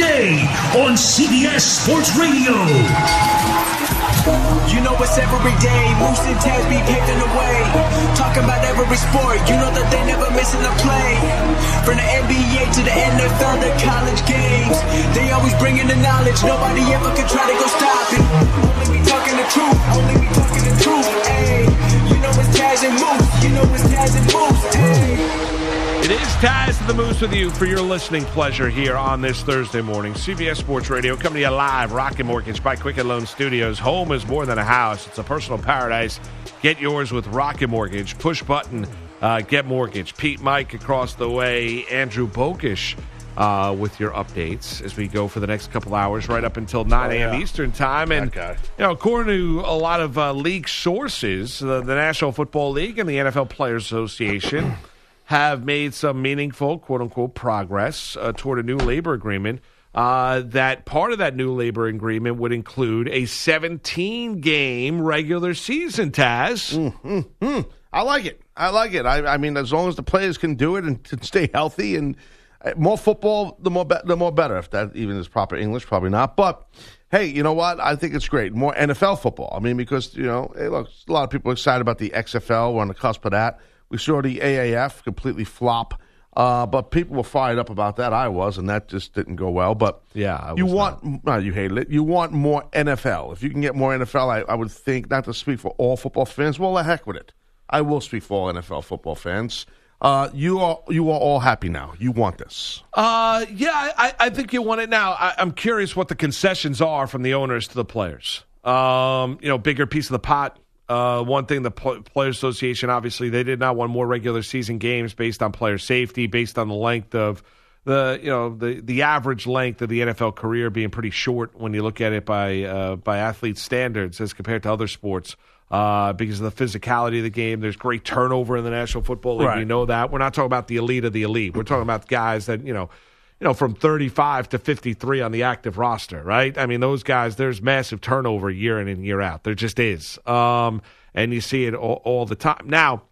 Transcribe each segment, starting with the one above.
day on CBS Sports Radio. You know it's every day. Moose and Taz be paving the way. Talking about every sport. You know that they never missing a play. From the NBA to the NFL to college games. They always bringing the knowledge. Nobody ever could try to go stop it. Only we talking the truth. Only we talking the truth. Hey, you know it's Taz and Moose. You know it's Taz and Moose. Hey. It is Taz the Moose with you for your listening pleasure here on this Thursday morning. CBS Sports Radio coming to you live, Rocket Mortgage by Quicken Loan Studios. Home is more than a house, it's a personal paradise. Get yours with Rocket Mortgage. Push button, uh, get mortgage. Pete Mike across the way, Andrew Bogusch. Uh, with your updates as we go for the next couple hours, right up until 9 a.m. Oh, yeah. Eastern time. And, you know, according to a lot of uh, league sources, uh, the National Football League and the NFL Players Association have made some meaningful, quote unquote, progress uh, toward a new labor agreement. Uh, that part of that new labor agreement would include a 17 game regular season, Taz. I like it. I like it. I, I mean, as long as the players can do it and stay healthy and uh, more football, the more be- the more better. If that even is proper English, probably not. But hey, you know what? I think it's great. More NFL football. I mean, because you know, hey, look, a lot of people are excited about the XFL. We're on the cusp of that. We saw the AAF completely flop. Uh, but people were fired up about that. I was, and that just didn't go well. But Yeah, I you want no, you hated it. You want more NFL. If you can get more NFL, I, I would think not to speak for all football fans. Well, the heck with it. I will speak for all NFL football fans. Uh, you are you are all happy now. You want this. Uh, yeah, I, I think you want it now. I, I'm curious what the concessions are from the owners to the players. Um, you know, bigger piece of the pot. Uh, one thing, the Pl- Players Association obviously they did not want more regular season games based on player safety, based on the length of the you know the the average length of the NFL career being pretty short when you look at it by uh, by athlete standards as compared to other sports. Uh, because of the physicality of the game, there's great turnover in the National Football League. We know that. We're not talking about the elite of the elite. We're talking about guys that you know you know, from 35 to 53 on the active roster, right? I mean, those guys, there's massive turnover year in and year out. There just is. Um, and you see it all, all the time. Now,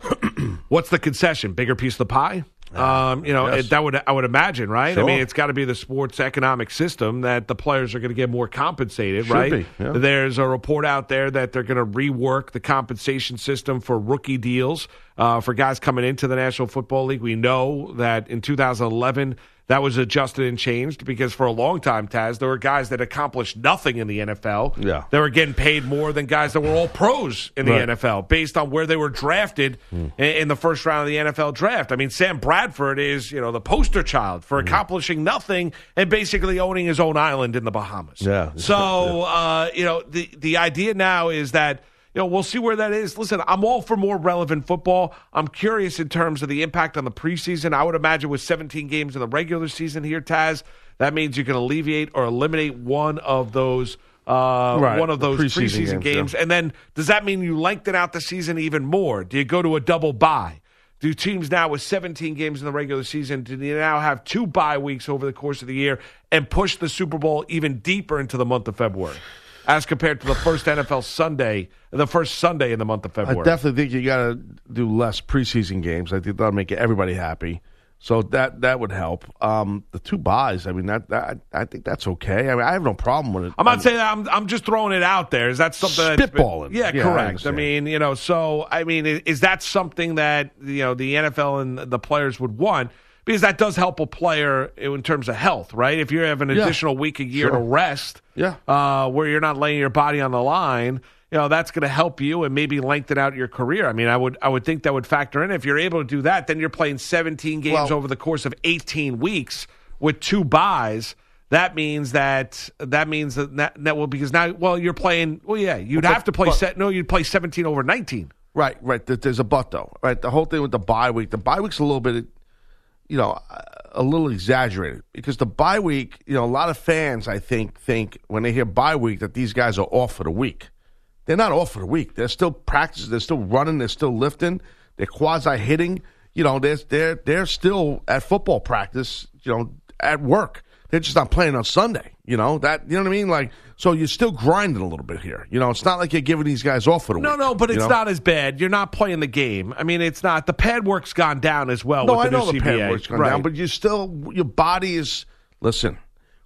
what's the concession? Bigger piece of the pie? Um, you know, yes. it, that would I would imagine, right? I mean, it's got to be the sports economic system that the players are going to get more compensated, Should right? yeah. There's a report out there that they're going to rework the compensation system for rookie deals uh, for guys coming into the National Football League. We know that in 2011 that was adjusted and changed because for a long time, Taz, there were guys that accomplished nothing in the NFL. Yeah. they were getting paid more than guys that were all pros in the Right. NFL based on where they were drafted Hmm. in, the first round of the NFL draft. I mean, Sam Bradford is you know the poster child for Hmm. accomplishing nothing and basically owning his own island in the Bahamas. Yeah. So uh, you know the the idea now is that. You know, we'll see where that is. Listen, I'm all for more relevant football. I'm curious in terms of the impact on the preseason. I would imagine with 17 games in the regular season here, Taz, that means you can alleviate or eliminate one of those uh, Right, one of those preseason preseason, games, games. yeah. And then does that mean you lengthen out the season even more? Do you go to a double bye? Do teams now with 17 games in the regular season, do you now have two bye weeks over the course of the year and push the Super Bowl even deeper into the month of February? As compared to the first NFL Sunday, the first Sunday in the month of February. I definitely think you got to do less preseason games. I think that'll make everybody happy. So that that would help. Um, the two buys, I mean, that, that I think that's okay. I mean, I have no problem with it. I'm not saying that. I'm, I'm just throwing it out there. Is that something that's been- Spitballing. yeah, Yeah, correct. I, understand. mean, you know, so I mean, is that something that you know the NFL and the players would want? Because that does help a player in terms of health, right? If you have an Yeah. additional week a year Sure. to rest, Yeah. uh, where you're not laying your body on the line, you know, that's going to help you and maybe lengthen out your career. I mean, I would I would think that would factor in. If you're able to do that, then you're playing 17 games Well- over the course of 18 weeks with two buys. That means that that means that that, that will because now well you're playing well yeah you'd But- have to play but- set no you'd play 17 over 19 Right, right. There's a but though. Right, the whole thing with the bye week. The bye week's a little bit, you know, a little exaggerated because the bye week. You know, a lot of fans I think think when they hear bye week that these guys are off for the week. They're not off for the week. They're still practicing. They're still running. They're still lifting. They're quasi hitting. You know, they're they're they're still at football practice. You know, at work. They're just not playing on Sunday. You know that. You know what I mean? Like, so you're still grinding a little bit here. You know, it's not like you're giving these guys off for the no week. no but it's know? not as bad you're not playing the game I mean it's not the pad work's gone down as well No, with I the know new the CBA pad work's gone right. down, but you still your body is. Listen,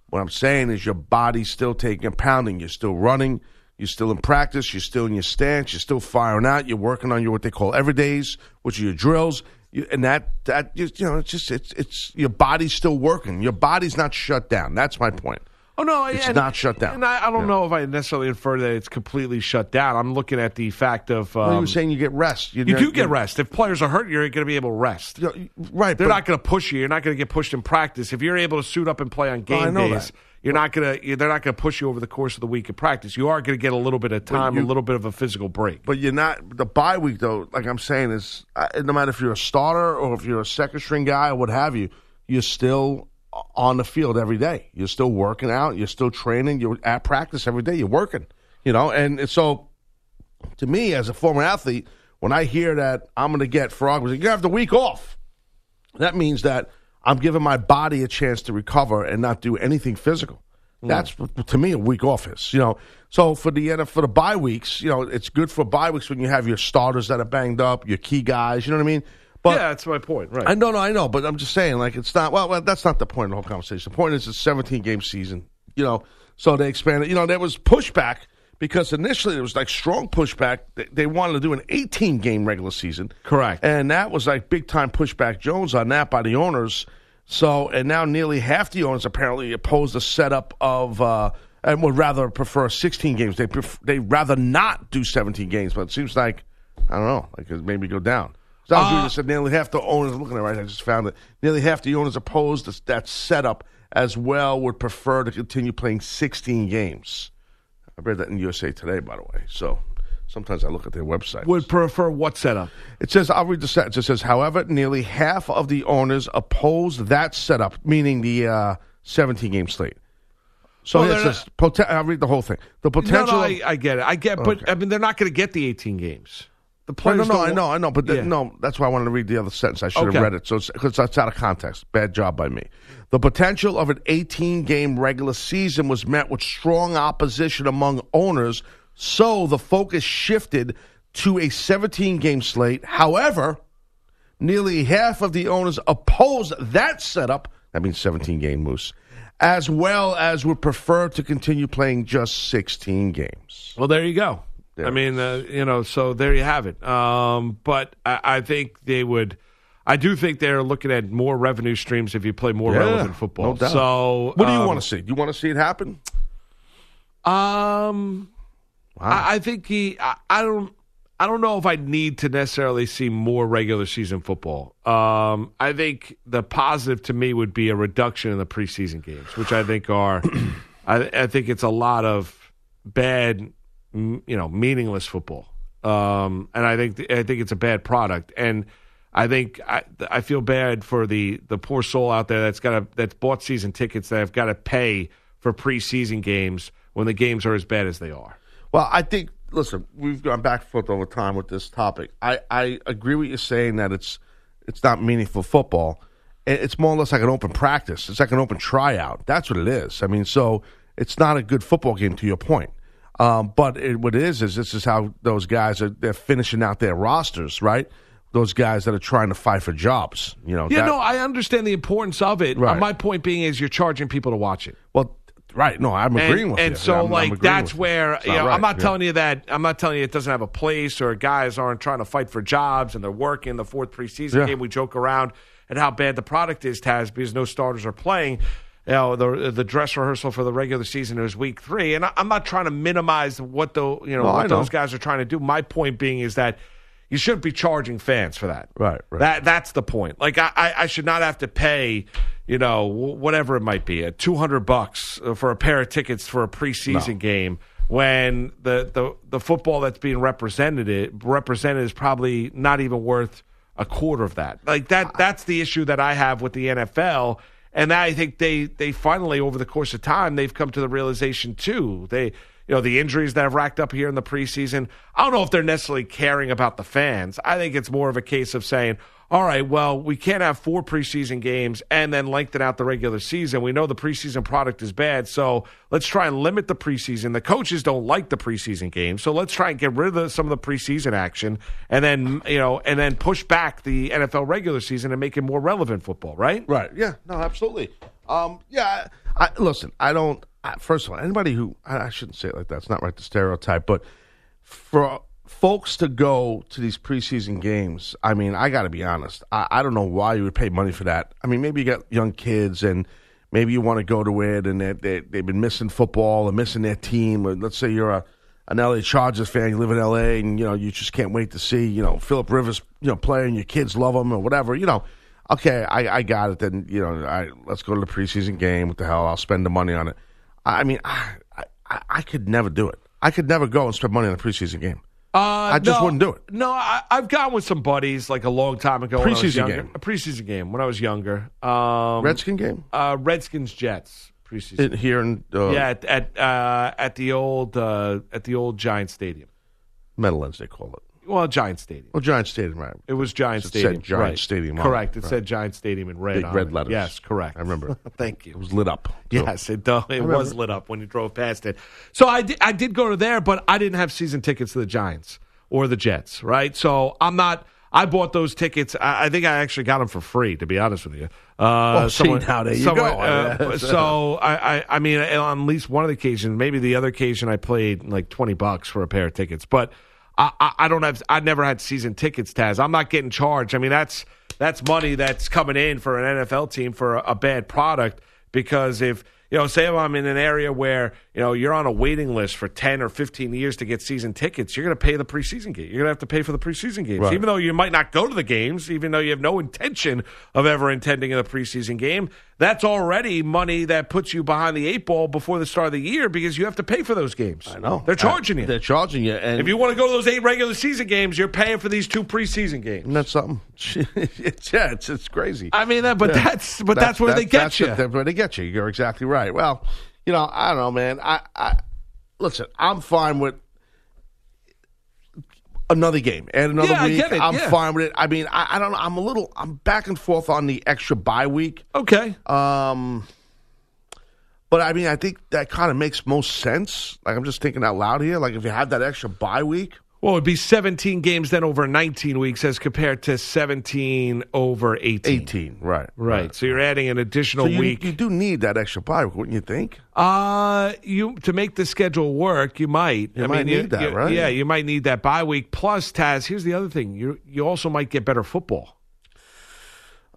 what I'm saying is your body's still taking a pounding. You're still running. You're still in practice. You're still in your stance. You're still firing out. You're working on your what they call everydays, which are your drills. You, and that that you know it's just it's it's your body's still working. Your body's not shut down. That's my point. Oh no, It's and- not shut down. And I, I don't Yeah. know if I necessarily infer that it's completely shut down. I'm looking at the fact of um, Well, you were saying you get rest. you do get rest. If players are hurt, you're going to be able to rest. You know, right? They're but- not going to push you. You're not going to get pushed in practice. If you're able to suit up and play on Oh, game know days, that. you're not going to. They're not going to push you over the course of the week of practice. You are going to get a little bit of time, you- a little bit of a physical break. But you're not the bye week though. Like I'm saying is, uh, no matter if you're a starter or if you're a second string guy or what have you, you're still on the field every day. You're still working out. You're still training. You're at practice every day. You're working. You know, and so to me as a former athlete, when I hear that I'm going to get for argument's sake, you have the week off. That means that I'm giving my body a chance to recover and not do anything physical. Hmm. That's to me a week off is you know. So for the for the bye weeks, you know, it's good for bye weeks when you have your starters that are banged up, your key guys. You know what I mean? But yeah, that's my point. Right. I know, no, I know, but I'm just saying, like, it's not. Well, well, that's not the point of the whole conversation. The point is, it's a 17 game season. You know, so they expanded. You know, there was pushback because initially there was like strong pushback. They, wanted to do an 18 game regular season, Correct. and that was like big time pushback Jones on that by the owners. So, and now nearly half the owners apparently oppose the setup of. Uh, and would rather prefer 16 games. They pref- they rather not do 17 games, but it seems like I don't know, like it maybe go down. I reading Uh, this, said nearly half the owners. I'm looking at it right. I just found it. Nearly half the owners opposed that setup as well. Would prefer to continue playing 16 games. I read that in USA Today, by the way. So sometimes I look at their website. Would prefer what setup? It says, I'll read the sentence. It says, however, nearly half of the owners opposed that setup, meaning the uh, 17 game slate. So Well, it says, poten- I'll read the whole thing. The potential. no, of- I, I get it. I get, but Okay. I mean, they're not going to get the 18 games. The No, players. no, no, don't I know, I know, but th- Yeah. no, that's why I wanted to read the other sentence. I should Okay. have read it, so because that's out of context. Bad job by me. The potential of an 18 game regular season was met with strong opposition among owners, so the focus shifted to a 17 game slate. However, nearly half of the owners opposed that setup. That means 17 game moose, as well as would prefer to continue playing just 16 games. Well, there you go. I mean, uh, you know, so there you have it. Um, but I, I think they would. I do think they're looking at more revenue streams if you play more Yeah, relevant football. no. So, What do you um, want to see? Do you want to see it happen? Um, I, I think he. I, I don't. I don't know if I need to necessarily see more regular season football. Um, I think the positive to me would be a reduction in the preseason games, which I think are. I, I think it's a lot of bad, you know, meaningless football, um, and I think I think it's a bad product, and I think I, I feel bad for the the poor soul out there that's got to that's bought season tickets that have got to pay for preseason games when the games are as bad as they are. Well, I think. Listen, we've gone back and forth over time with this topic. I, I agree with you saying that it's it's not meaningful football. It's more or less like an open practice. It's like an open tryout. That's what it is. I mean, so it's not a good football game to your point. Um, but it, what it is is this is how those guys are they're finishing out their rosters, right? those guys that are trying to fight for jobs. You know, Yeah, that- no, I understand the importance of it. Right. Uh, my point being is you're charging people to watch it. well, right? No, I'm agreeing and, with and you. so I'm- I'm like that's with you. where you know, right. I'm not Yeah. telling you that I'm not telling you it doesn't have a place or guys aren't trying to fight for jobs and they're working the fourth preseason Yeah. game. We joke around at how bad the product is, Taz, because no starters are playing. You know, the the dress rehearsal for the regular season is week three, and I, I'm not trying to minimize what the you know No, what know. those guys are trying to do. My point being is that you shouldn't be charging fans for that. Right, right. That that's the point. Like I, I, should not have to pay, you know, whatever it might be, two hundred bucks uh, for a pair of tickets for a preseason game when the, the the football that's being represented it represented is probably not even worth a quarter of that. Like that that's the issue that I have with the NFL. And I think they they finally over the course of time they've come to the realization too. They you know, the injuries that have racked up here in the preseason. I don't know if they're necessarily caring about the fans. I think it's more of a case of saying, all right, well, we can't have four preseason games and then lengthen out the regular season. We know the preseason product is bad, so let's try and limit the preseason. The coaches don't like the preseason games, so let's try and get rid of the, some of the preseason action and then, you know, and then push back the NFL regular season and make it more relevant football, right? Right. Yeah. No. Absolutely. Um. Yeah. I, I listen. I don't. I, first of all, anybody who I, I shouldn't say it like that. It's not right to stereotype, but for folks to go to these preseason games, I mean, I got to be honest. I, I don't know why you would pay money for that. I mean, maybe you got young kids and. Maybe you want to go to it, and they, they, they've been missing football and missing their team. Or let's say you're a an LA Chargers fan, you live in LA, and you know you just can't wait to see you know Philip Rivers, you know, play, and your kids love him or whatever. You know, okay, I, I got it. Then you know, I, let's go to the preseason game. What the hell? I'll spend the money on it. I mean, I, I, I could never do it. I could never go and spend money on a preseason game. Uh, I just no, wouldn't do it. No, I, I've gone with some buddies like a long time ago. when I was Preseason younger. game. A preseason game when I was younger. Um, Redskin game uh, Redskins Jets preseason. In- here in uh, yeah, at at, uh, at the old uh, at the old Giant Stadium. Meadowlands, they call it. Well, Giant Stadium. Well, Giant Stadium, right? It was Giant It said Stadium. Giant right. Stadium Correct. it, It right. said Giant Stadium in red. Big on red it. letters. Yes, correct. I remember. Thank you. It was lit up. too. Yes, it do- it was lit up when you drove past it. So I did, I did go to there, but I didn't have season tickets to the Giants or the Jets, right? So I'm not. I bought those tickets. I, I think I actually got them for free, to be honest with you. Uh, Oh, see, now there you go. uh, so I, I, I mean, on at least one of the occasions, maybe the other occasion, I played like twenty bucks for a pair of tickets, but. I, I, I don't have. I never had season tickets, Taz. I'm not getting charged. I mean, that's that's money that's coming in for an NFL team for a, a bad product. Because if you know, say if I'm in an area where you know you're on a waiting list for ten or fifteen years to get season tickets, you're going to pay the preseason game. You're going to have to pay for the preseason games, Right. even though you might not go to the games, even though you have no intention of ever intending a preseason game. That's already money that puts you behind the eight ball before the start of the year because you have to pay for those games. I know they're charging Uh, you. They're charging you, and If you want to go to those eight regular season games, you're paying for these two preseason games. Isn't that something? it's, yeah, it's it's crazy. I mean, that, but Yeah. that's but that's where they get that's you. That's where they get you. You're exactly right. Well, you know, I don't know, man. I, I listen. I'm fine with another game. Add another Yeah, week. I'm yeah. fine with it. I mean, I, I don't know. I'm a little. I'm back and forth on the extra bye week. okay, Um, but I mean, I think that kind of makes most sense. Like I'm just thinking out loud here. Like if you have that extra bye week. Well, it'd be 17 games then over 19 weeks as compared to 17 over 18. 18, right? Right. So you're adding an additional So you, week. you do need that extra bye wouldn't you think? Uh, you to make the schedule work, you might. You I might mean, you, need that, you- right? Yeah, you might need that bye week. Plus, Taz, here's the other thing: you you also might get better football.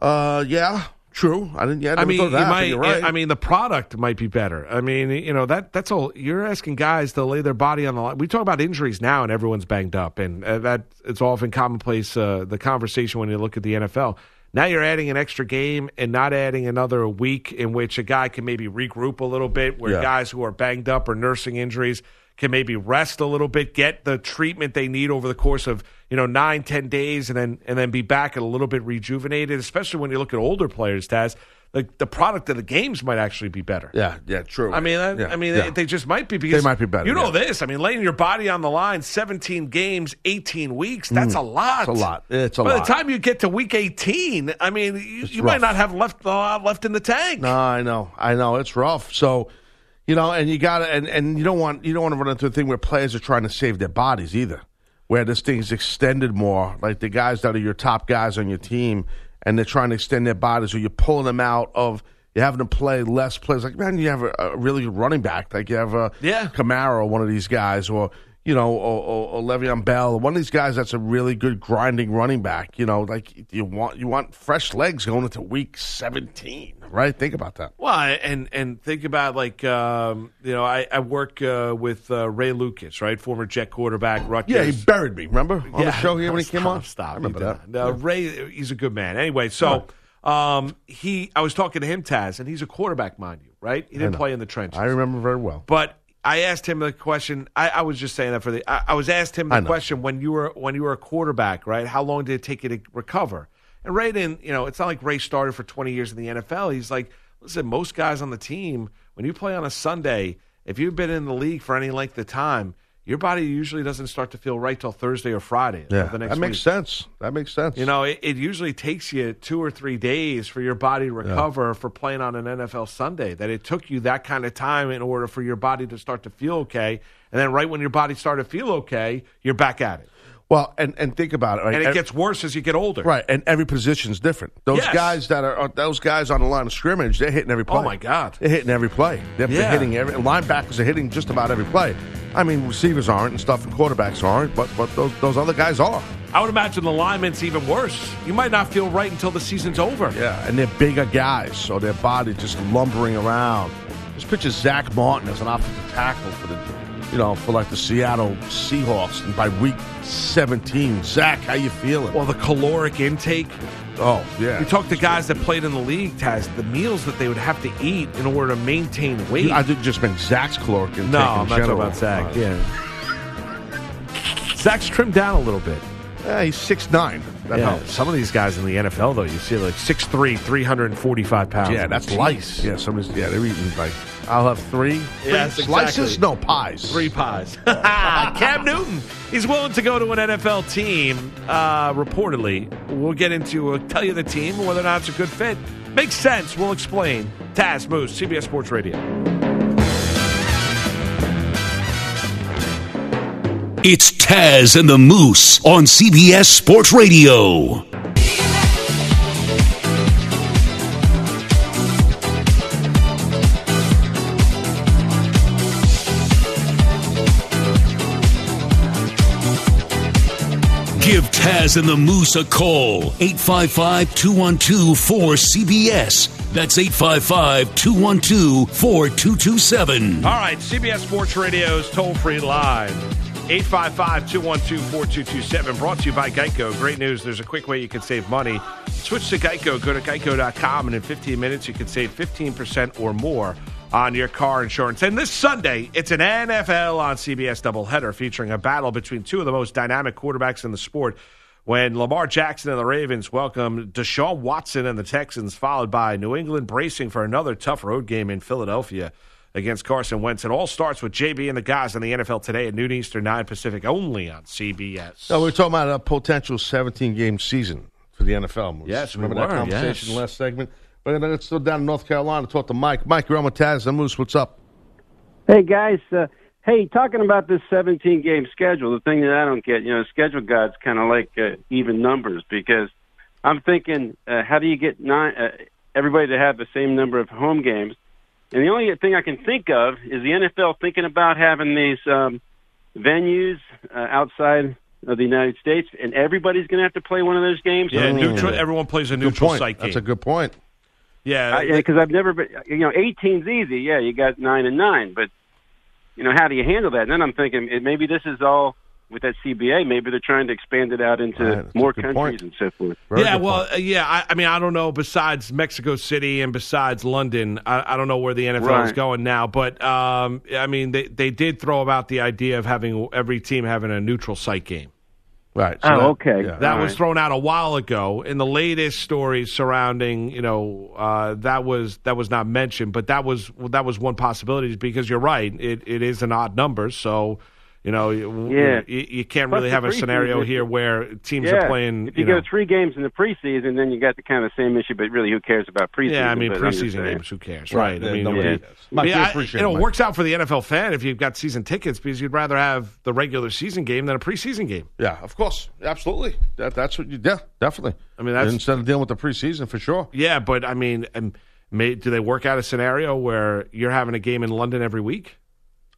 Uh, yeah, true. I didn't. Yeah, I, I mean, that, might. Right. I mean, the product might be better. I mean, you know that that's all. You're asking guys to lay their body on the line. We talk about injuries now, and everyone's banged up, and uh, that it's often commonplace. Uh, the conversation when you look at the NFL. Now you're adding an extra game and not adding another week in which a guy can maybe regroup a little bit, where Yeah. guys who are banged up or nursing injuries can maybe rest a little bit, get the treatment they need over the course of you know nine, ten days, and then and then be back and a little bit rejuvenated. Especially when you look at older players, Taz, like the product of the games might actually be better. yeah, yeah, true. I mean, I, Yeah, I mean, yeah. they, they just might be because They might be better, You know yeah. this. I mean, laying your body on the line, seventeen games, eighteen weeks—that's a lot. Mm. It's a lot. It's a By lot. the time you get to week eighteen, I mean, you, you might not have left a lot left in the tank. No, I know, I know. It's rough. So, you know, and you got to, and, and you don't want you don't want to run into a thing where players are trying to save their bodies either. where this thing's extended more, like the guys that are your top guys on your team, and they're trying to extend their bodies, or you're pulling them out of. You're having to play less plays. Like man, you have a, a really good running back, like you have a Yeah. Kamara, or one of these guys, or you know, or, or, or Le'Veon Bell, one of these guys that's a really good grinding running back. You know, like you want you want fresh legs going into week 17, right? Think about that. Well, and and think about like um, you know, I, I work uh, with uh, Ray Lucas, right, former Jet quarterback, Rutgers. Yeah, he buried me. Remember on the show here when he came Stop, on? Stop. I remember that. Uh, Ray, he's a good man. Anyway, so um, he, I was talking to him, Taz, and he's a quarterback, mind you, right? He didn't play in the trenches. I remember very well. But I asked him the question. I, I was just saying that for the. I, I was asked him the question when you were when you were a quarterback, right? How long did it take you to recover? And Ray didn't. You know, it's not like Ray started for twenty years in the NFL. He's like, listen, most guys on the team, when you play on a Sunday, if you've been in the league for any length of time, your body usually doesn't start to feel right till Thursday or Friday. Yeah, the next that makes week. sense. That makes sense. You know, it, it usually takes you two or three days for your body to recover for playing on an NFL Sunday. That it took you that kind of time in order for your body to start to feel okay. And then right when your body started to feel okay, you're back at it. Well, and and think about it. Right? And it gets worse as you get older. right, and every position's different. Those Yes. guys that are uh, those guys on the line of scrimmage, they're hitting every oh play. Oh, my God. they're hitting every play. They're, they're Yeah. hitting every linebackers are hitting just about every play. I mean, receivers aren't and stuff, and quarterbacks aren't, but but those those other guys are. I would imagine the linemen's even worse. You might not feel right until the season's over. Yeah, and they're bigger guys, so their body just lumbering around. Just picture Zach Martin as an offensive tackle for the, you know, for like the Seattle Seahawks. And by week 17, Zach, how you feeling? Well, the caloric intake. oh yeah, You talk to guys that played in the league, Taz, the meals that they would have to eat in order to maintain weight. I did just meant Zach's caloric intake. No, in I'm not talking about Zach. Uh, Yeah. Zach's trimmed down a little bit. yeah, he's six nine. That Yeah, helps. some of these guys in the NFL, though, you see like 6'3", 345 pounds. Yeah, that's lice. Yeah, somebody's yeah, they're eating like I'll have three. three Yes, slices, exactly. no pies. Three pies. Cam Newton. He's willing to go to an NFL team, uh, reportedly. We'll get into, uh, tell you the team, whether or not it's a good fit. Makes sense. We'll explain. Taz Moose, CBS Sports Radio. It's Taz and the Moose on CBS Sports Radio. Taz and the Moose a call. 855 212 4CBS. That's 855 212 4227. All right, CBS Sports Radio's toll free line. 855 212 4227. Brought to you by Geico. Great news. There's a quick way you can save money. Switch to Geico. Go to geico.com, and in 15 minutes, you can save 15% or more on your car insurance. And this Sunday, it's an NFL on CBS doubleheader featuring a battle between two of the most dynamic quarterbacks in the sport. When Lamar Jackson and the Ravens welcome Deshaun Watson and the Texans, followed by New England bracing for another tough road game in Philadelphia against Carson Wentz. It all starts with JB and the guys on the NFL today at noon Eastern, 9 Pacific, only on CBS. No, we're talking about a potential 17 game season for the NFL. Yes, we remember that were, conversation yes. last segment. But then let's go down to North Carolina to talk to Mike. Mike, you're on with Taz and Moose. What's up? Hey guys, uh, hey, talking about this 17 game schedule, the thing that I don't get, you know, schedule gods kind of like uh, even numbers because I'm thinking, uh, how do you get nine, uh, everybody to have the same number of home games? And the only thing I can think of is the NFL thinking about having these um, venues uh, outside of the United States, and everybody's going to have to play one of those games. yeah, Mm. neutral. Everyone plays a Good neutral point. site game. That's a good point. Yeah, because I've never been, you know, 18's easy. Yeah, you got nine and nine, but you know, how do you handle that? And then I'm thinking maybe this is all with that CBA. Maybe they're trying to expand it out into Right, more countries point. and so forth. Very yeah, well, point. uh, yeah. I, I mean, I don't know. Besides Mexico City and besides London, I, I don't know where the NFL is going now. But um, I mean, they they did throw about the idea of having every team having a neutral site game. Right. Oh, that- okay. yeah. That All was right. thrown out a while ago. In the latest stories surrounding, you know, uh, that was that was not mentioned, but that was that was one possibility because you're right. It it is an odd number, so You know, you, Yeah. you, you can't Plus really have a scenario here where teams yeah. are playing. If you, know, go three games in the preseason, then you got the kind of same issue. But really, who cares about preseason? Yeah, I mean But I'm preseason games. Who cares, Right, right? I mean, nobody yeah. cares. Mike, Yeah, I- appreciate you know, it, it works out for the NFL fan if you've got season tickets because you'd rather have the regular season game than a preseason game. Yeah, of course, absolutely. That, that's what you. Yeah, definitely. I mean, that's- instead of dealing with the preseason for sure. Yeah, but I mean, um, may, do they work out a scenario where you're having a game in London every week,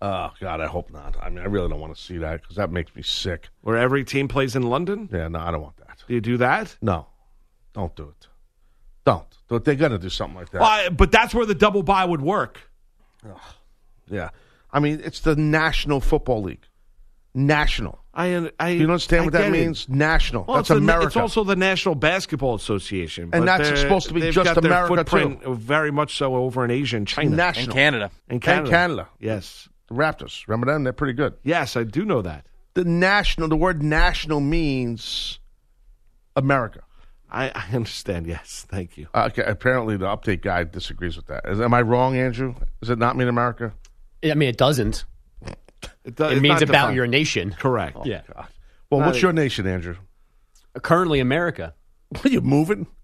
Oh God, I hope not. I mean, I really don't want to see that because that makes me sick. where every team plays in London? Yeah, no, I don't want that. Do you do that? No, don't do it. Don't. Don't- They got to do something like that. Well, I- but that's where the double bye would work. Yeah, I mean, it's the National Football League. National. I, I You understand I what that get it. means? National. Well, That's it's the- America. it's also the National Basketball Association, And but that's supposed to be just got their America, footprint Very much so over in Asia and China national. And Canada. and Canada. And Canada. Yes, The Raptors. Remember them? They're pretty good. yes, I do know that. The national. The word national means America. I, I understand. Yes, thank you. Uh, okay, apparently the update guy disagrees with that. Is, am I wrong, Andrew? Does it not mean America? I mean, it doesn't. It, do- It means about defined. your nation. correct. Yeah. Well, Not what's a- your nation, Andrew? Currently, America. Are you moving?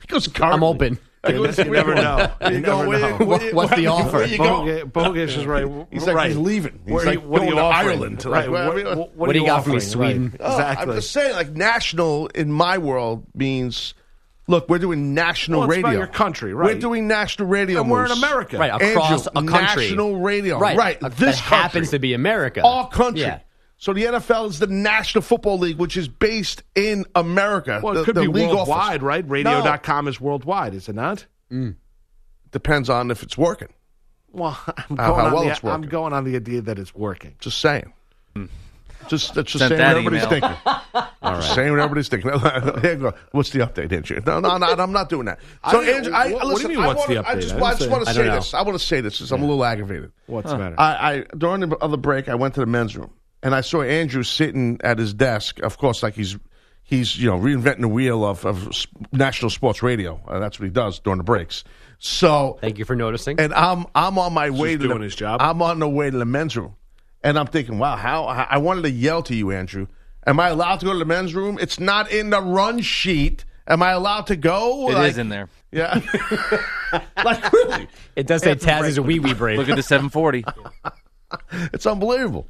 He goes, currently. I'm open. You never know. You you never Where- know. where- What- what's the offer? Where? Bogus, Bogus is right. He's like right. he's leaving. He's What are like you, what are you to offering? Ireland. Right. Like, What, where- what, What do you are got for me, offering? Sweden? Right. Oh, Exactly. I'm just saying, like national in my world means, look, we're doing national Well, it's radio. about your country, right? We're doing national radio. and we're in Moose. America. Right, across Andrew, a country. National radio. Right. Right. This that happens to be America. Our country. Yeah. So the NFL is the National Football League, which is based in America. Well, it the, could the be league worldwide, office. right? No. Radio.com is worldwide, is it not? Mm. Depends on if it's working. Well, I'm uh, going, How- how well the, it's I'm going on the idea that it's working. Just saying. Just, that's just Sent saying that what everybody's email. thinking. Just saying what everybody's thinking. Here. What's the update, Andrew? No, no, no, I'm not doing that. So, I Andrew, I, what- what do you mean, I what's the wanna- I update? just, I I just want to I say this. I want to say this because I'm a little aggravated. What's the matter? I, I during the other break, I went to the men's room and I saw Andrew sitting at his desk. Of course, like he's he's you know reinventing the wheel of, of national sports radio. Uh, that's what he does during the breaks. So Thank you for noticing. and I'm I'm on my way to doing the, his job. I'm on the way to the men's room, and I'm thinking, wow, how I wanted to yell to you, Andrew. Am I allowed to go to the men's room? It's not in the run sheet. Am I allowed to go? It is Like- in there. Yeah. like really, it does say Taz is a wee wee break. Look at the 740. it's unbelievable.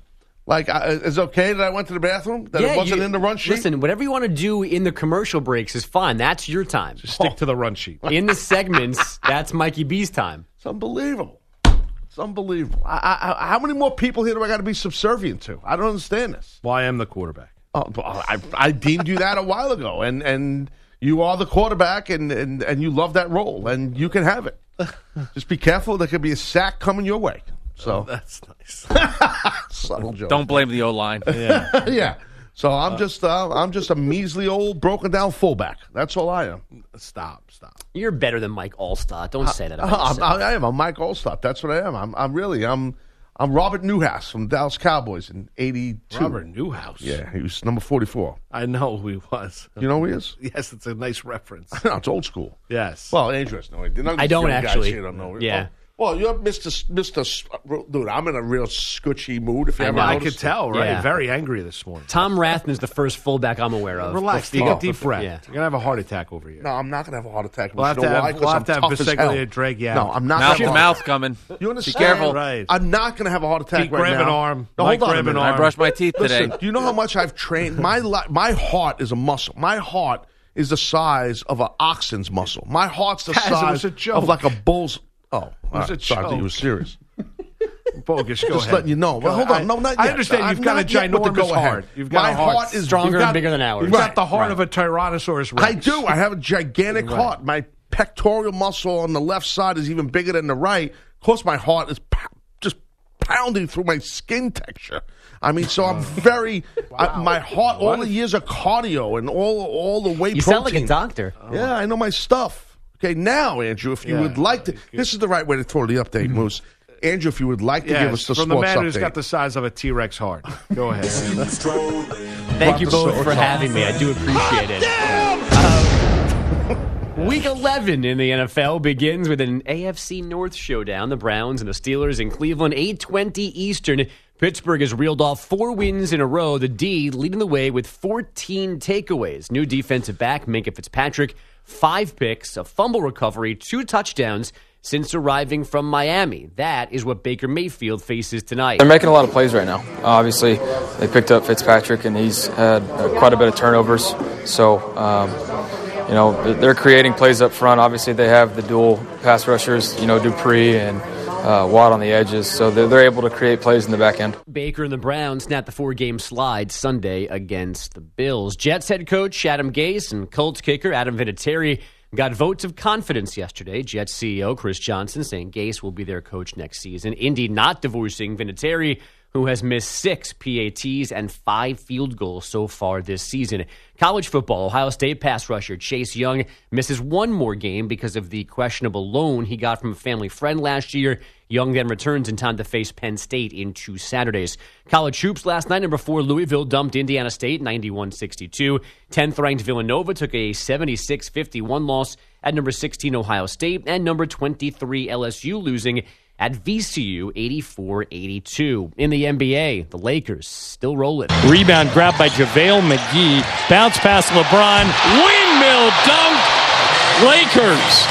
Like, I, is it okay that I went to the bathroom? That it wasn't you- in the run sheet? Listen, whatever you want to do in the commercial breaks is fine. That's your time. Stick to the run sheet. In the segments, that's Mikey B's time. It's unbelievable. It's unbelievable. I, I, I- how many more people here do I got to be subservient to? I don't understand this. Well, I am the quarterback. Oh, well, I, I deemed you that a while ago, and, and you are the quarterback, and, and, and you love that role, and you can have it. Just be careful. There could be a sack coming your way. So oh, That's nice. subtle joke. Don't blame the O line. Yeah. yeah. So I'm just uh, I'm just a measly old broken down fullback. That's all I am. stop. Stop. You're better than Mike Alstott. Don't say that about I'm. I am. I'm Mike Alstott. That's what I am. I'm, I'm really. I'm. I'm Robert Newhouse from Dallas Cowboys in '82. Robert Newhouse. Yeah, he was number 44. I know who he was. You know who he is? Yes, it's a nice reference. no, it's old school. Yes. Well, Andrew has no idea. None of I don't young guys actually. here don't know. Yeah. Well, you're Mr. S- Mr. S- Dude, I'm in a real scutchy mood. If you I ever know. I noticed. could tell, right? Yeah. Very angry this morning. Tom Rathman's the first fullback I'm aware of. Relax. Before- Take a deep breath. Yeah. You're gonna have a heart attack over here. No, I'm not gonna have a heart attack. We'll You have know to have- why? 'Cause we'll have I'm to have tough as Biseglia hell. drag you No. I'm not. Mouth gonna have a- mouth coming. You understand? Be careful. Right. I'm not going to have a heart attack Pete, right grab now. an arm. No, Mike, hold on grab a an minute. arm. I brushed my teeth Listen, today. do you know how much I've trained? My li- my heart is a muscle. My heart is the size of an oxen's muscle. My heart's the Guys, it was size a joke. of like a bull's. Oh, it was a Sorry, I thought you were serious. Bogus. Go Just ahead. letting you know. Well, hold ahead. on. No, not I yet. understand I'm you've got a not yet with the ginormous go-ahead. heart. You've got My a heart. heart is Stronger you've and got- bigger than ours. You've Right. got the heart Right. of a Tyrannosaurus Rex. I do. I have a gigantic heart. My pectoral muscle on the left side is even bigger than the right. Of course, my heart is p- just pounding through my skin texture. I mean, so I'm very. I, my heart, all the years of cardio and all all the weight You protein. sound like a doctor. Yeah, I know my stuff. Okay, now, Andrew, if you Yeah. would like to, this is the right way to throw the update, Moose. Andrew, if you would like to Yes, give us the from the man update. who's got the size of a T Rex heart. Go ahead. Thank you both for having me. I do appreciate it. Um, week 11 in the NFL begins with an AFC North showdown. The Browns and the Steelers in Cleveland, 820 Eastern. Pittsburgh has reeled off four wins in a row. The D leading the way with 14 takeaways. New defensive back Minkah Fitzpatrick, five picks, a fumble recovery, two touchdowns since arriving from Miami. That is what Baker Mayfield faces tonight. They're making a lot of plays right now. Obviously, they picked up Fitzpatrick, and he's had uh, quite a bit of turnovers. So, um, you know, they're creating plays up front. Obviously, they have the dual pass rushers, you know, Dupree and uh, Watt on the edges. So they're, they're able to create plays in the back end. Baker and the Browns snapped the four game slide Sunday against the Bills. Jets head coach Adam Gase and Colts kicker Adam Vinatieri got votes of confidence yesterday. Jets CEO Chris Johnson saying Gase will be their coach next season. Indy not divorcing Vinatieri who has missed six PATs and five field goals so far this season. College football, Ohio State pass rusher Chase Young misses one more game because of the questionable loan he got from a family friend last year. Young then returns in time to face Penn State in two Saturdays. College hoops last night, number four, Louisville dumped Indiana State 91 62. 10th ranked Villanova took a 76 51 loss at number 16, Ohio State, and number 23, LSU, losing at VCU 84 82. In the NBA, the Lakers still rolling. Rebound grabbed by JaVale McGee. Bounce past LeBron. Windmill dunk. Lakers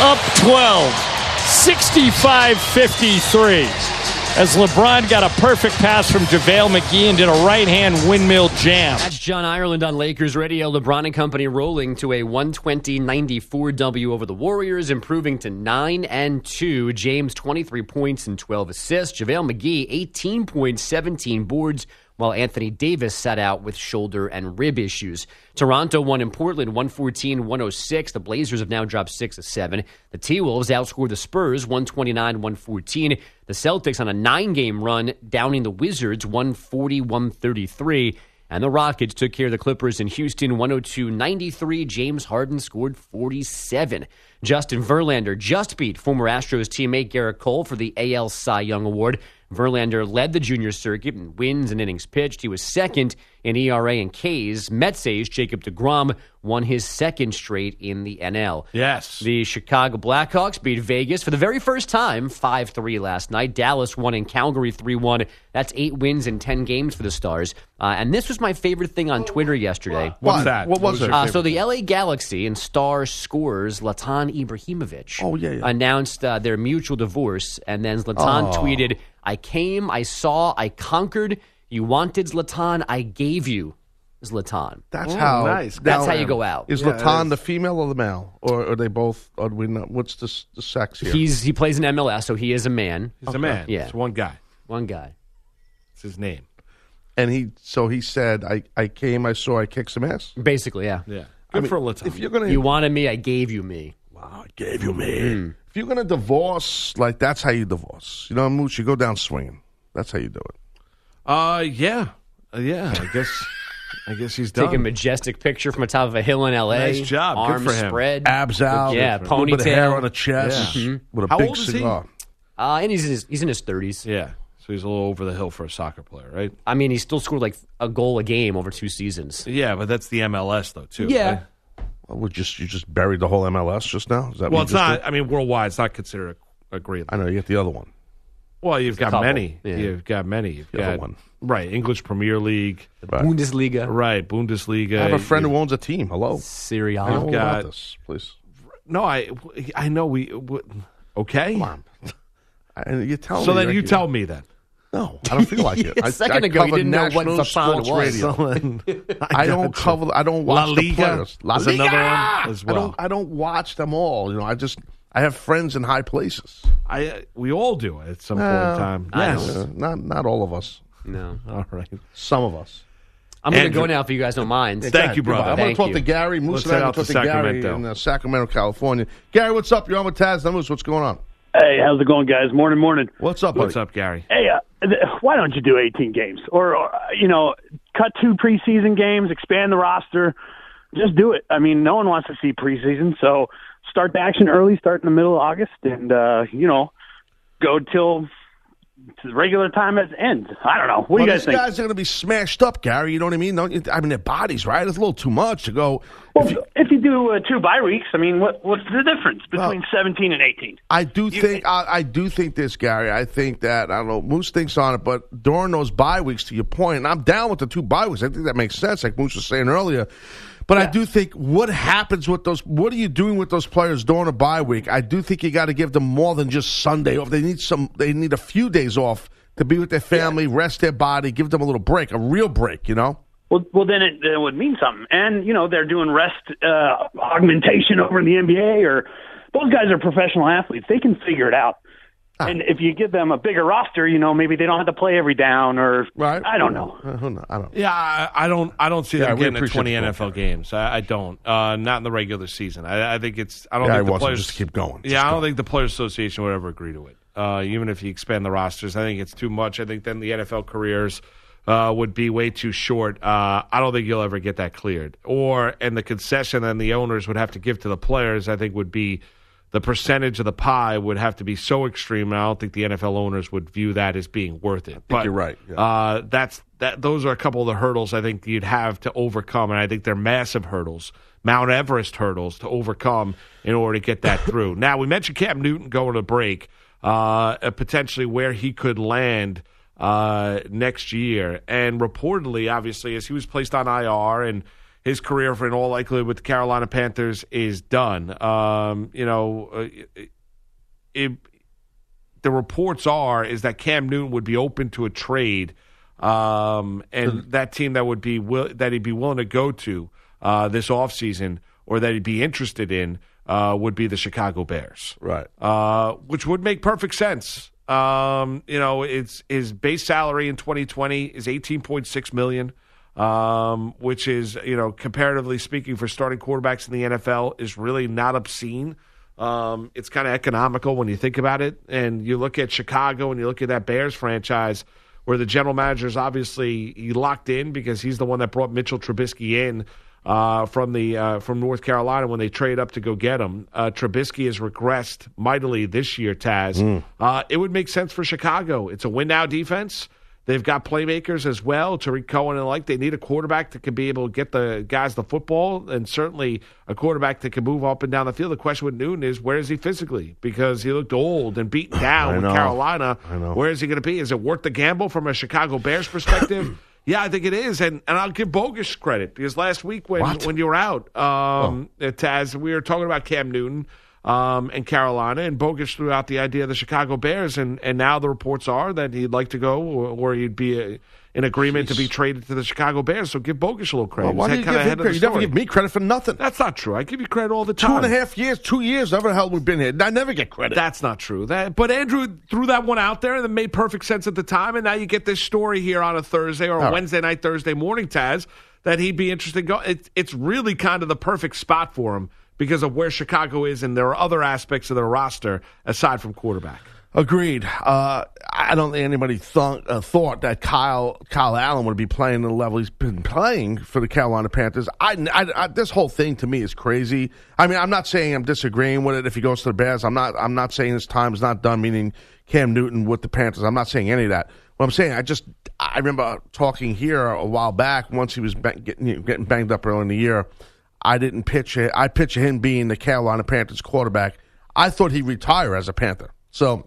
up 12. 65 53 as LeBron got a perfect pass from JaVale McGee and did a right hand windmill jam. That's John Ireland on Lakers Radio. LeBron and company rolling to a 120 94 W over the Warriors, improving to 9 and 2. James 23 points and 12 assists. JaVale McGee 18 points, 17 boards while Anthony Davis sat out with shoulder and rib issues. Toronto won in Portland 114 106. The Blazers have now dropped 6 of 7. The T Wolves outscored the Spurs 129 114. The Celtics on a nine game run, downing the Wizards 140 133. And the Rockets took care of the Clippers in Houston 102 93. James Harden scored 47. Justin Verlander just beat former Astros teammate Gerrit Cole for the AL Cy Young Award. Verlander led the junior circuit in wins and innings pitched. He was second in ERA and Ks. Mets ace Jacob DeGrom won his second straight in the NL. Yes. The Chicago Blackhawks beat Vegas for the very first time 5 3 last night. Dallas won in Calgary 3 1. That's eight wins in 10 games for the Stars. Uh, and this was my favorite thing on Twitter yesterday. What's that? What was it? Uh, so the LA Galaxy and star scores Zlatan Ibrahimovic Oh, yeah, yeah. announced uh, their mutual divorce, and then Zlatan Oh. tweeted, "I came, I saw, I conquered. You wanted Zlatan, I gave you Zlatan." That's Oh, how. nice. That's now, how you go out. Is Yeah, Zlatan it the female or the male, or are they both? Or do we not, what's the s- the sex here? He's he plays in MLS, so he is a man. He's a man. Yeah. It's one guy. One guy. It's his name. and he so he said, "I I came, I saw, I kicked some ass." Basically, yeah. Yeah. Good I mean, for Zlatan. If you're gonna, You wanted me, I gave you me. Wow, I gave you me. Mm. If you're gonna divorce, like that's how you divorce. You know, Mooch, you go down swinging. That's how you do it. Uh, yeah, uh, yeah. I guess, I guess he's done. Take a majestic picture from the top of a hill in LA. Nice job. Good Arms for him. spread. Abs out, Yeah, a little bit of ponytail. hair on the chest, Yeah. with a How big old is he? cigar. Uh, and he's in his, he's in his 30s. Yeah. So he's a little over the hill for a soccer player, right? I mean, he still scored like a goal a game over two seasons. Yeah, but that's the MLS though too. Yeah. right? Well, we just you just buried the whole MLS just now. Is that Well, what it's just not. did? I mean, worldwide, it's not considered a, a great. I know you get the other one. Well, you've got couple. many. Yeah. You've got many. You've The other got one. right English Premier League, Right. Bundesliga. right Bundesliga. I have a friend You- who owns a team. Hello. Serie I A. know all got- about this, please. No, I I know we. w- Okay. Come on. And you tell So me then right you tell me then. No, I don't feel like it. A I, second I ago, you cover didn't know what national Zlatan sports was. radio. I don't cover. I don't watch La the Liga players. La is Liga! another one as I well. don't. I don't watch them all. You know, I just. I have friends in high places. I uh, we all do at some point in time. Yes. Uh, not not all of us. No. All right. Some of us. I'm going to Andrew. go now if you guys don't mind. Thank you, brother. I'm going Thank to talk you. to Gary. Moose Let's and I head are out going to to talk to Gary Sacramento. in uh, Sacramento, California. Gary, what's up? You're on with Taz and Moose. What's going on? Hey, how's it going, guys? Morning, morning. What's up, buddy? What's up, Gary? Hey, uh, th- why don't you do 18 games, or, or uh, you know, cut two preseason games, expand the roster, just do it. I mean, no one wants to see preseason, so start the action early, start in the middle of August, and uh, you know, go till to regular time as ends. I don't know. What do you guys these think? guys are going to be smashed up, Gary. You know what I mean? Don't you, I mean, their bodies, right? It's a little too much to go. well, if you, do uh, two bye weeks, I mean, what what's the difference between 17 and 18? I do think I, I do think this, Gary. I think that I don't know. Moose thinks on it, but during those bye weeks, to your point, and I'm down with the two bye weeks. I think that makes sense, like Moose was saying earlier. But I do think what happens with those? What are you doing with those players during a bye week? I do think you got to give them more than just Sunday off. They need some. They need a few days off to be with their family, rest their body, give them a little break, a real break. You know. Well, well, then it, it would mean something. And you know, they're doing rest uh, augmentation over in the NBA, or those guys are professional athletes. They can figure it out. Ah. And if you give them a bigger roster, you know, maybe they don't have to play every down, or Right. I don't know. Who knows? I don't. Yeah, I, I don't. I don't see Yeah, them getting to twenty the NFL games. I, I don't. Uh, not in the regular season. I, I think it's. I don't Yeah, think I the players Just keep going. Just yeah, I don't think the Players Association would ever agree to it. Uh, even if you expand the rosters, I think it's too much. I think then the NFL careers uh, would be way too short. Uh, I don't think you'll ever get that cleared. Or and the concession then the owners would have to give to the players, I think would be the percentage of the pie would have to be so extreme. And I don't think the NFL owners would view that as being worth it. but you're right, yeah. Uh, that's that. Those are a couple of the hurdles I think you'd have to overcome, and I think they're massive hurdles, Mount Everest hurdles to overcome in order to get that through. now we mentioned Cam Newton going to break, uh, potentially where he could land uh, next year, and reportedly, obviously, as he was placed on IR and his career, for in all likelihood, with the Carolina Panthers is done. Um, you know, uh, it, the reports are is that Cam Newton would be open to a trade, um, and that team that would be will, that he'd be willing to go to uh, this offseason or that he'd be interested in uh, would be the Chicago Bears, Right. uh, which would make perfect sense. Um, you know, it's his base salary in 2020 is 18.6 million, um, which is you know comparatively speaking for starting quarterbacks in the NFL is really not obscene. Um, it's kind of economical when you think about it, and you look at Chicago and you look at that Bears franchise, where the general manager is obviously he locked in because he's the one that brought Mitchell Trubisky in uh, from the uh, from North Carolina when they trade up to go get him. Uh, Trubisky has regressed mightily this year. Taz, uh, it would make sense for Chicago. It's a win now defense. They've got playmakers as well, Tarik Cohen and the like. They need a quarterback that can be able to get the guys the football, and certainly a quarterback that can move up and down the field. The question with Newton is where is he physically? Because he looked old and beaten down with know. Carolina. I know. Where is he going to be? Is it worth the gamble from a Chicago Bears perspective? yeah, I think it is, and and I'll give Bogus credit because last week when What? when you were out, um, Taz, we were talking about Cam Newton. Um, and Carolina, and Bogus threw out the idea of the Chicago Bears, and, and now the reports are that he'd like to go, or, or he'd be uh in agreement to be traded to the Chicago Bears. So give Bogus a little credit. Well, why do you give him credit? You never give me credit for nothing. That's not true. I give you credit all the time. and a half years, two years, never hell we've been here. I never get credit. That's not true. That, but Andrew threw that one out there, and it made perfect sense at the time. And now you get this story here on a Thursday or a. Wednesday night, Thursday morning, Taz, that he'd be interested. In go. It, it's really kind of the perfect spot for him because of where Chicago is, and there are other aspects of their roster aside from quarterback. Agreed. Uh, I don't think anybody thought, uh, thought that Kyle Kyle Allen would be playing the level he's been playing for the Carolina Panthers. I, I- I- this whole thing to me is crazy. I mean, I'm not saying I'm disagreeing with it if he goes to the Bears. I'm not. I'm not saying his time is not done. Meaning Cam Newton with the Panthers. I'm not saying any of that. What I'm saying, I just I remember talking here a while back once he was getting, getting banged up early in the year. I didn't picture. I picture him being the Carolina Panthers quarterback. I thought he'd retire as a Panther. So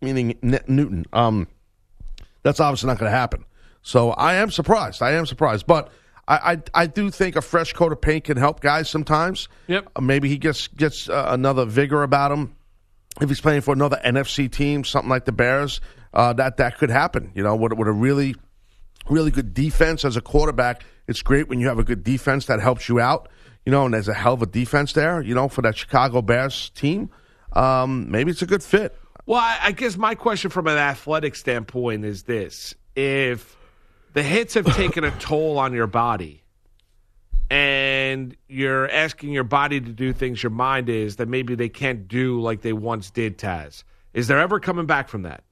meaning N- Newton. Um, that's obviously not going to happen. So I am surprised. I am surprised, but I, I I do think a fresh coat of paint can help guys sometimes. Yep. Uh, maybe he gets gets uh, another vigor about him. If he's playing for another NFC team, something like the Bears, uh, that that could happen. You know, with, with a really really good defense as a quarterback, it's great when you have a good defense that helps you out. You know, and there's a hell of a defense there. You know, for that Chicago Bears team, um, maybe it's a good fit. Well, I, I guess my question from an athletic standpoint is this: If the hits have taken a toll on your body, and you're asking your body to do things your mind is that maybe they can't do like they once did, Taz, is there ever coming back from that?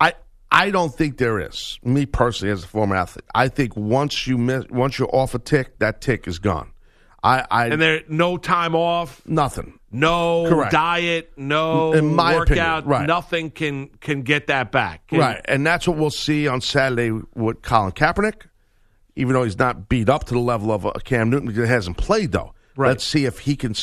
I I don't think there is. Me personally, as a former athlete, I think once you miss, once you're off a tick, that tick is gone. I, I And there no time off, nothing. no Correct. diet, no In my workout, opinion, right. nothing can can get that back. And- Right, and that's what we'll see on Saturday with Colin Kaepernick. Even though he's not beat up to the level of uh, Cam Newton because he hasn't played though. Right. Let's see if he can.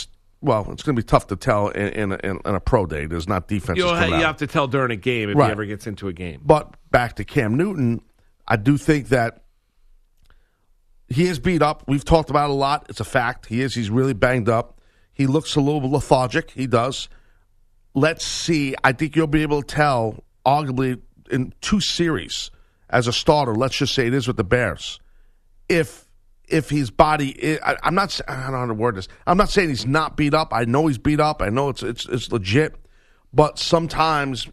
Well, it's going to be tough to tell in, in, a, in, in a pro day. There's not defenses. You'll ha- coming you have to tell during a game if Right. he ever gets into a game. But back to Cam Newton, I do think that he is beat up. We've talked about it a lot. It's a fact. He is. He's really banged up. He looks a little lethargic. He does. Let's see. I think you'll be able to tell, arguably, in two series as a starter. Let's just say it is with the Bears. If if his body, I, I'm not. I don't know how to word this. I'm not saying he's not beat up. I know he's beat up. I know it's it's it's legit. But sometimes,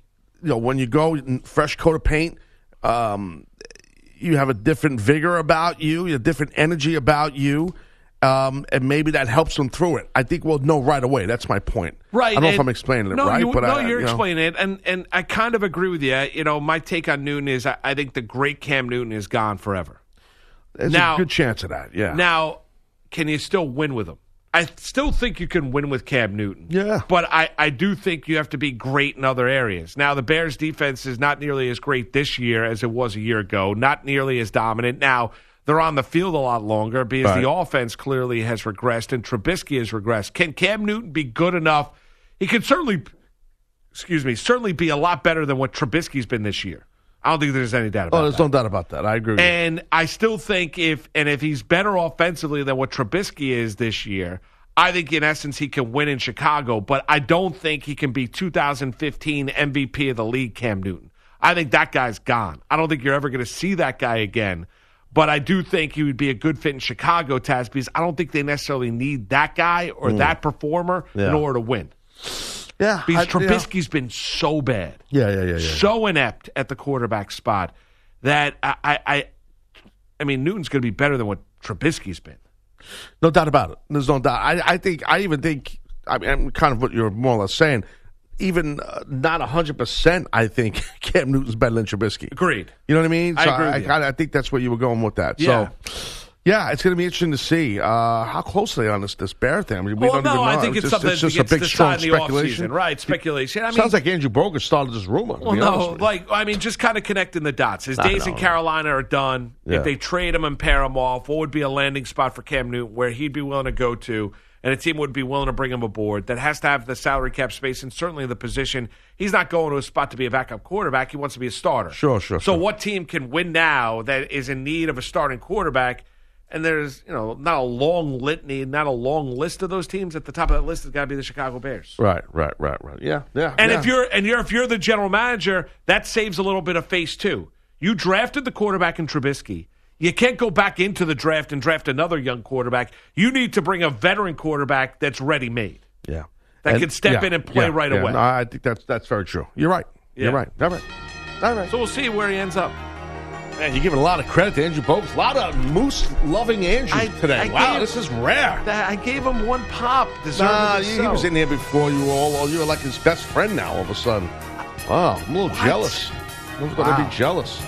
you know, when you go fresh coat of paint, um, you have a different vigor about you, a different energy about you, um, and maybe that helps them through it. I think we'll know right away. That's my point. Right. I don't know if I'm explaining it no, right, you, but no, I, you're you know, explaining it, and and I kind of agree with you. You know, my take on Newton is I, I think the great Cam Newton is gone forever. There's now- a good chance of that. Yeah. Now, can you still win with him? I still think you can win with Cam Newton. Yeah. But I, I do think you have to be great in other areas. Now, the Bears' defense is not nearly as great this year as it was a year ago, not nearly as dominant. Now, they're on the field a lot longer because Right. the offense clearly has regressed and Trubisky has regressed. Can Cam Newton be good enough? He can certainly, excuse me, certainly be a lot better than what Trubisky's been this year. I don't think there's any doubt about oh, that. there's no doubt about that. I agree. With you. And I still think if and if he's better offensively than what Trubisky is this year, I think in essence he can win in Chicago. But I don't think he can be 2015 MVP of the league, Cam Newton. I think that guy's gone. I don't think you're ever going to see that guy again. But I do think he would be a good fit in Chicago, Taz, because I don't think they necessarily need that guy or mm. that performer Yeah. in order to win. Yeah, Because I-. Trubisky's been so bad Yeah, yeah, yeah, yeah. so inept at the quarterback spot that I, I, I, I mean, Newton's going to be better than what Trubisky's been. No doubt about it. There's no doubt. I, I think. I even think. I mean, I'm kind of what you're more or less saying. Even uh, not hundred percent. I think Cam Newton's better than Trubisky. Agreed. You know what I mean? I agree I, you. I, I think that's where you were going with that. Yeah. So, yeah, it's going to be interesting to see uh, how close they are on this this Bear thing. I mean, we well, don't no, even know. I think it's, just, something it's just that a big gets strong decided in the speculation. offseason. Right, speculation. I mean, Sounds like Andrew Bogusch started this rumor. Well, no, like I mean, just kind of connecting the dots. His days in. Carolina are done. Yeah. If they trade him and pair him off, what would be a landing spot for Cam Newton where he'd be willing to go to, and a team would be willing to bring him aboard that has to have the salary cap space and certainly the position. He's not going to a spot to be a backup quarterback. He wants to be a starter. Sure, sure, So, sure. what team can win now that is in need of a starting quarterback? And there's, you know, not a long litany, not a long list of those teams. At the top of that list has got to be the Chicago Bears. Right, right, right, right. Yeah, yeah. And yeah. if you're and you're if you're the general manager, that saves a little bit of face too. You drafted the quarterback in Trubisky. You can't go back into the draft and draft another young quarterback. You need to bring a veteran quarterback that's ready made. yeah, that can step in and play right away. No, I think that's that's very true. You're right. Yeah. You're right. All right. All right. So we'll see where he ends up. Man, you're giving a lot of credit to Andrew Bogusch. A lot of moose loving Andrews I- today. I wow, gave- this is rare. I gave him one pop. Nah, he, he was in here before you all. You were like his best friend now. All of a sudden, wow, I'm a little jealous. I'm going to be jealous.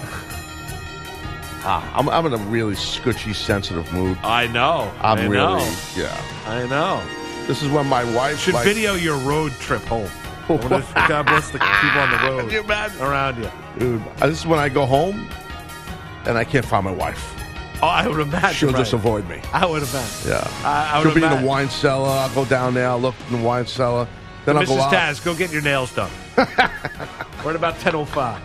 Ah, I'm, I'm in a really scutchy, sensitive mood. I know. I'm I really, know. yeah. I know. This is when my wife Should video your road trip home. I wonder if- God bless the people on the road you around you. Dude, uh, this is when I go home and I can't find my wife. Oh, I would imagine. She'll just avoid me. I would imagine. Yeah. I, I She'll be in imagine. the wine cellar. I'll go down there. I'll look in the wine cellar. Then I'll go Mrs. out. Taz, go get your nails done. We're at about 10.05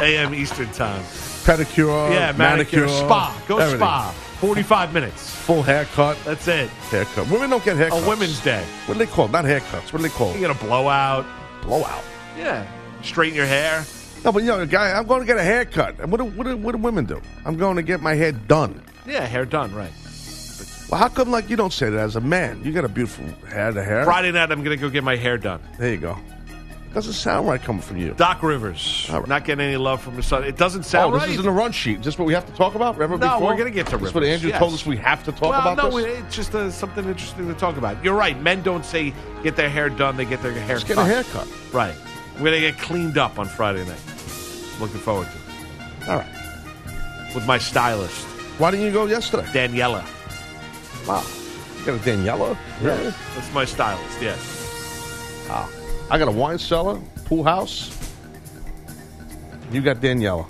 a.m. Eastern Time. Pedicure, yeah, manicure, spa. Go everything. spa. 45 minutes. Full haircut. That's it. Haircut. Women don't get haircuts. A women's day. What do they call it? Not haircuts. What do they call You get a blowout. Blowout. Yeah. Straighten your hair. No, but you know, guy, I'm going to get a haircut. And what do, what, do, what do women do? I'm going to get my hair done. Yeah, hair done, right. Well, how come like you don't say that as a man? You got a beautiful head of hair. Friday night, I'm going to go get my hair done. There you go. Doesn't sound right coming from you. Doc Rivers. Right. Not getting any love from his son. It doesn't sound oh, this right. is in the run sheet. Just what we have to talk about? Remember No, before? we're gonna get to This is what Andrew yes. told us we have to talk about. well, about no, this? it's just uh, something interesting to talk about. You're right. Men don't say get their hair done; they get their hair Just get cut. a haircut. Right. We're gonna get cleaned up on Friday night. Looking forward to it All right. with my stylist Why didn't you go yesterday? Daniela. Wow. You got a Daniela? Really? That's my stylist. Yes. Wow. I got a wine cellar, pool house. You got Daniela.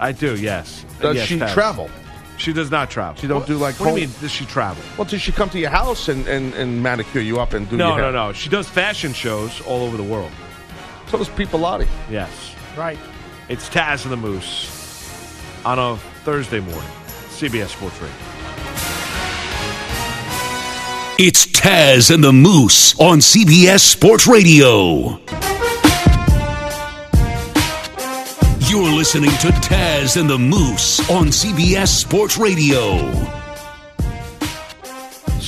I do. Yes. Does Yes, she Taz. travel? She does not travel. She don't What- do, like, What do you mean? Does she travel? Well, does she come to your house and, and, and manicure you up and do No, your hair? no, no. She does fashion shows all over the world. So does Pete Bellotti. Yes. Right. It's Taz and the Moose on a Thursday morning. CBS Sports Radio. It's Taz and the Moose on CBS Sports Radio. You're listening to Taz and the Moose on CBS Sports Radio.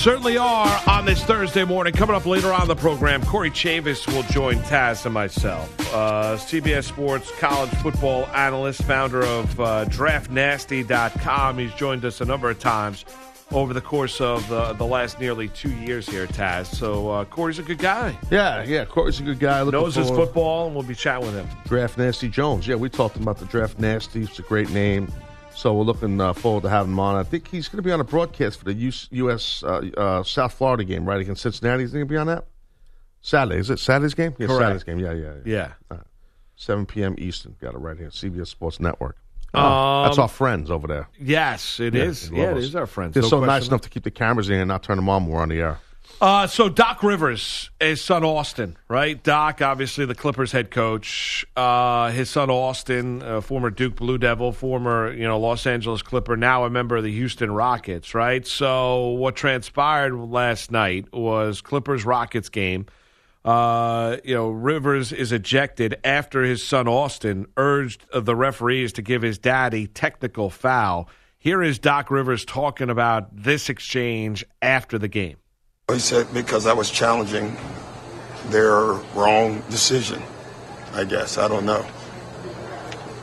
Certainly are on this Thursday morning. Coming up later on the program, Corey Chavous will join Taz and myself. Uh, CBS Sports college football analyst, founder of uh, DraftNasty.com. He's joined us a number of times over the course of the, the last nearly two years here, Taz. So uh, Corey's a good guy. Yeah, yeah. Corey's a good guy. Looking Knows his football, and we'll be chatting with him. Draft Nasty Jones. Yeah, we talked about the Draft Nasty. It's a great name. So we're looking uh, forward to having him on. I think he's going to be on a broadcast for the US, US uh, uh, South Florida game, right, against Cincinnati. Is he going to be on that? Saturday. Is it Saturday's game? Yeah, Correct. Saturday's game. Yeah, yeah. yeah. Yeah. 7 p.m. Eastern. Got it right here. CBS Sports Network. Um, That's our friends over there. Yes, it is. Yeah, love it us. is our friends. They're No so nice enough to keep the cameras in and not turn them on when we're on the air. Uh, so Doc Rivers, his son Austin, right? Doc, obviously the Clippers head coach. Uh, his son Austin, uh, former Duke Blue Devil, former you know Los Angeles Clipper, now a member of the Houston Rockets, right? So what transpired last night was Clippers Rockets game. Uh, you know, Rivers is ejected after his son Austin urged the referees to give his dad a technical foul. Here is Doc Rivers talking about this exchange after the game. He said because I was challenging their wrong decision, I guess. I don't know.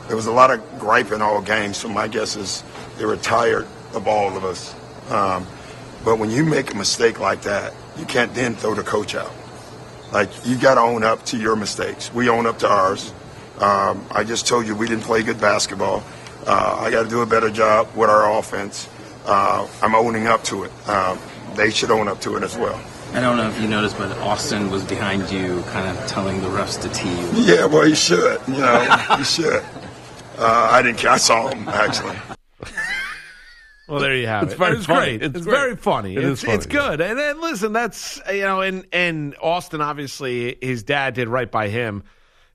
There was a lot of griping all game, so my guess is they were tired of all of us. Um, but when you make a mistake like that, you can't then throw the coach out. Like, you got to own up to your mistakes. We own up to ours. Um, I just told you we didn't play good basketball. Uh, I got to do a better job with our offense. Uh, I'm owning up to it. Um, they should own up to it as well. I don't know if you noticed, but Austin was behind you, kind of telling the refs to tee you. Yeah, well, he should. You know, he should. Uh, I didn't. I saw him actually. Well, there you have It's it. very it's funny. great. It's It's, great. very funny. It is it's funny, it's good. And then listen, that's you know, and and Austin obviously his dad did right by him.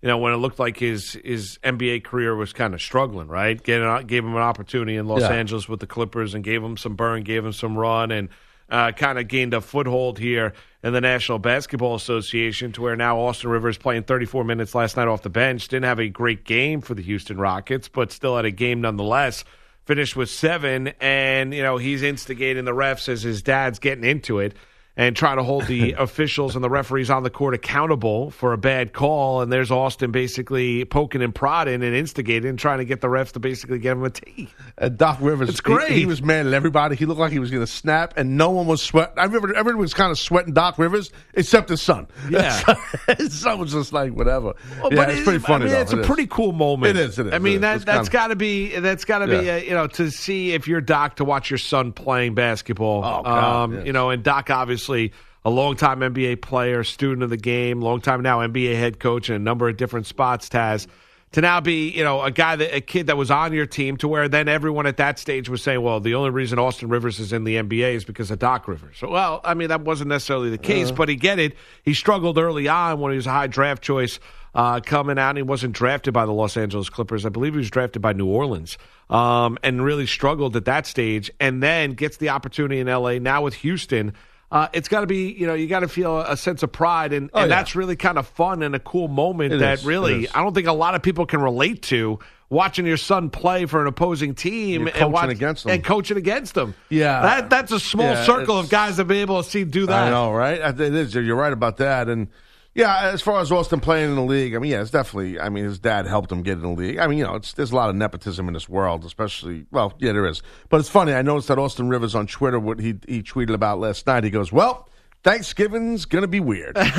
You know, when it looked like his his NBA career was kind of struggling, right? Getting gave him an opportunity in Los Yeah. Angeles with the Clippers and gave him some burn, gave him some run, and uh, kind of gained a foothold here in the National Basketball Association to where now Austin Rivers playing 34 minutes last night off the bench. Didn't have a great game for the Houston Rockets, but still had a game nonetheless finished with seven, and you know he's instigating the refs as his dad's getting into it and try to hold the officials and the referees on the court accountable for a bad call. And there's Austin basically poking and prodding and instigating, and trying to get the refs to basically give him a T. Uh, Doc Rivers, It's he- great. He, was mad at everybody. He looked like he was going to snap, and no one was sweat. I remember everyone was kind of sweating Doc Rivers except his son. Yeah. his son was just like whatever. Well, yeah, but it's it- pretty funny. I mean, though. it's It a is. pretty cool moment. It is, it is, I it mean, is. that It's that's got to be that's got to be Yeah. uh, you know to see if you're Doc to watch your son playing basketball. Oh, God, um, yes. You know, and Doc obviously a longtime NBA player, student of the game, long time now NBA head coach in a number of different spots. Taz to now be you know a guy that a kid that was on your team to where then everyone at that stage was saying, well, the only reason Austin Rivers is in the NBA is because of Doc Rivers. So, well, I mean that wasn't necessarily the case, but he get it. He struggled early on when he was a high draft choice uh, coming out. He wasn't drafted by the Los Angeles Clippers. I believe he was drafted by New Orleans um, and really struggled at that stage and then gets the opportunity in LA. Now with Houston, uh, it's got to be, you know, you got to feel a sense of pride. And, Oh, and yeah. that's really kind of fun and a cool moment It that is, really. I don't think a lot of people can relate to. Watching your son play for an opposing team You're and coaching watch, against them. and coaching against them, Yeah. that that's a small Yeah, circle of guys that be able to see do that. I know, right? I think It is. You're right about that. And yeah, as far as Austin playing in the league, I mean, yeah, it's definitely. I mean, his dad helped him get in the league. I mean, you know, it's, there's a lot of nepotism in this world, especially. Well, yeah, there is. But it's funny. I noticed that Austin Rivers on Twitter, what he he tweeted about last night. He goes, "Well." Thanksgiving's gonna be weird. That's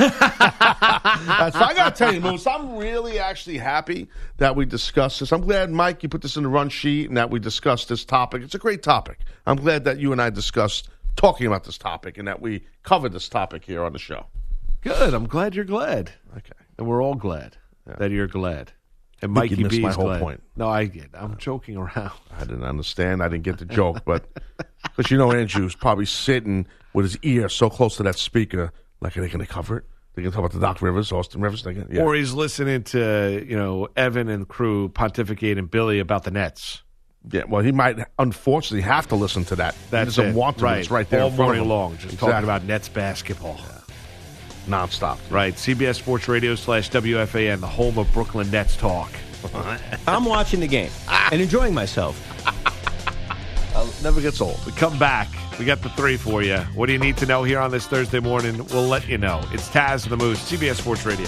I gotta tell you, Moose. I'm really actually happy that we discussed this. I'm glad, Mike, you put this in the run sheet and that we discussed this topic. It's a great topic. I'm glad that you and I discussed talking about this topic and that we covered this topic here on the show. Good. I'm glad you're glad. Okay. And we're all glad that you're glad. And Mikey you missed B my whole glad. point. No, I get. I'm joking around. I didn't understand. I didn't get the joke, but because you know Andrew's probably sitting with his ear so close to that speaker, like are they going to cover it? They going to talk about the Doc Rivers, Austin Rivers thing? Yeah. Or he's listening to you know Evan and crew pontificate and Billy about the Nets. yeah, well, he might unfortunately have to listen to that. That's he doesn't it. want to. Right. It's right there all morning long, just Exactly. talking about Nets basketball. Nonstop. Right. CBS Sports Radio slash WFAN, the home of Brooklyn Nets talk. I'm watching the game and enjoying myself. Uh, never gets old. We come back. We got the three for you. What do you need to know here on this Thursday morning? We'll let you know. It's Taz and the Moose, CBS Sports Radio.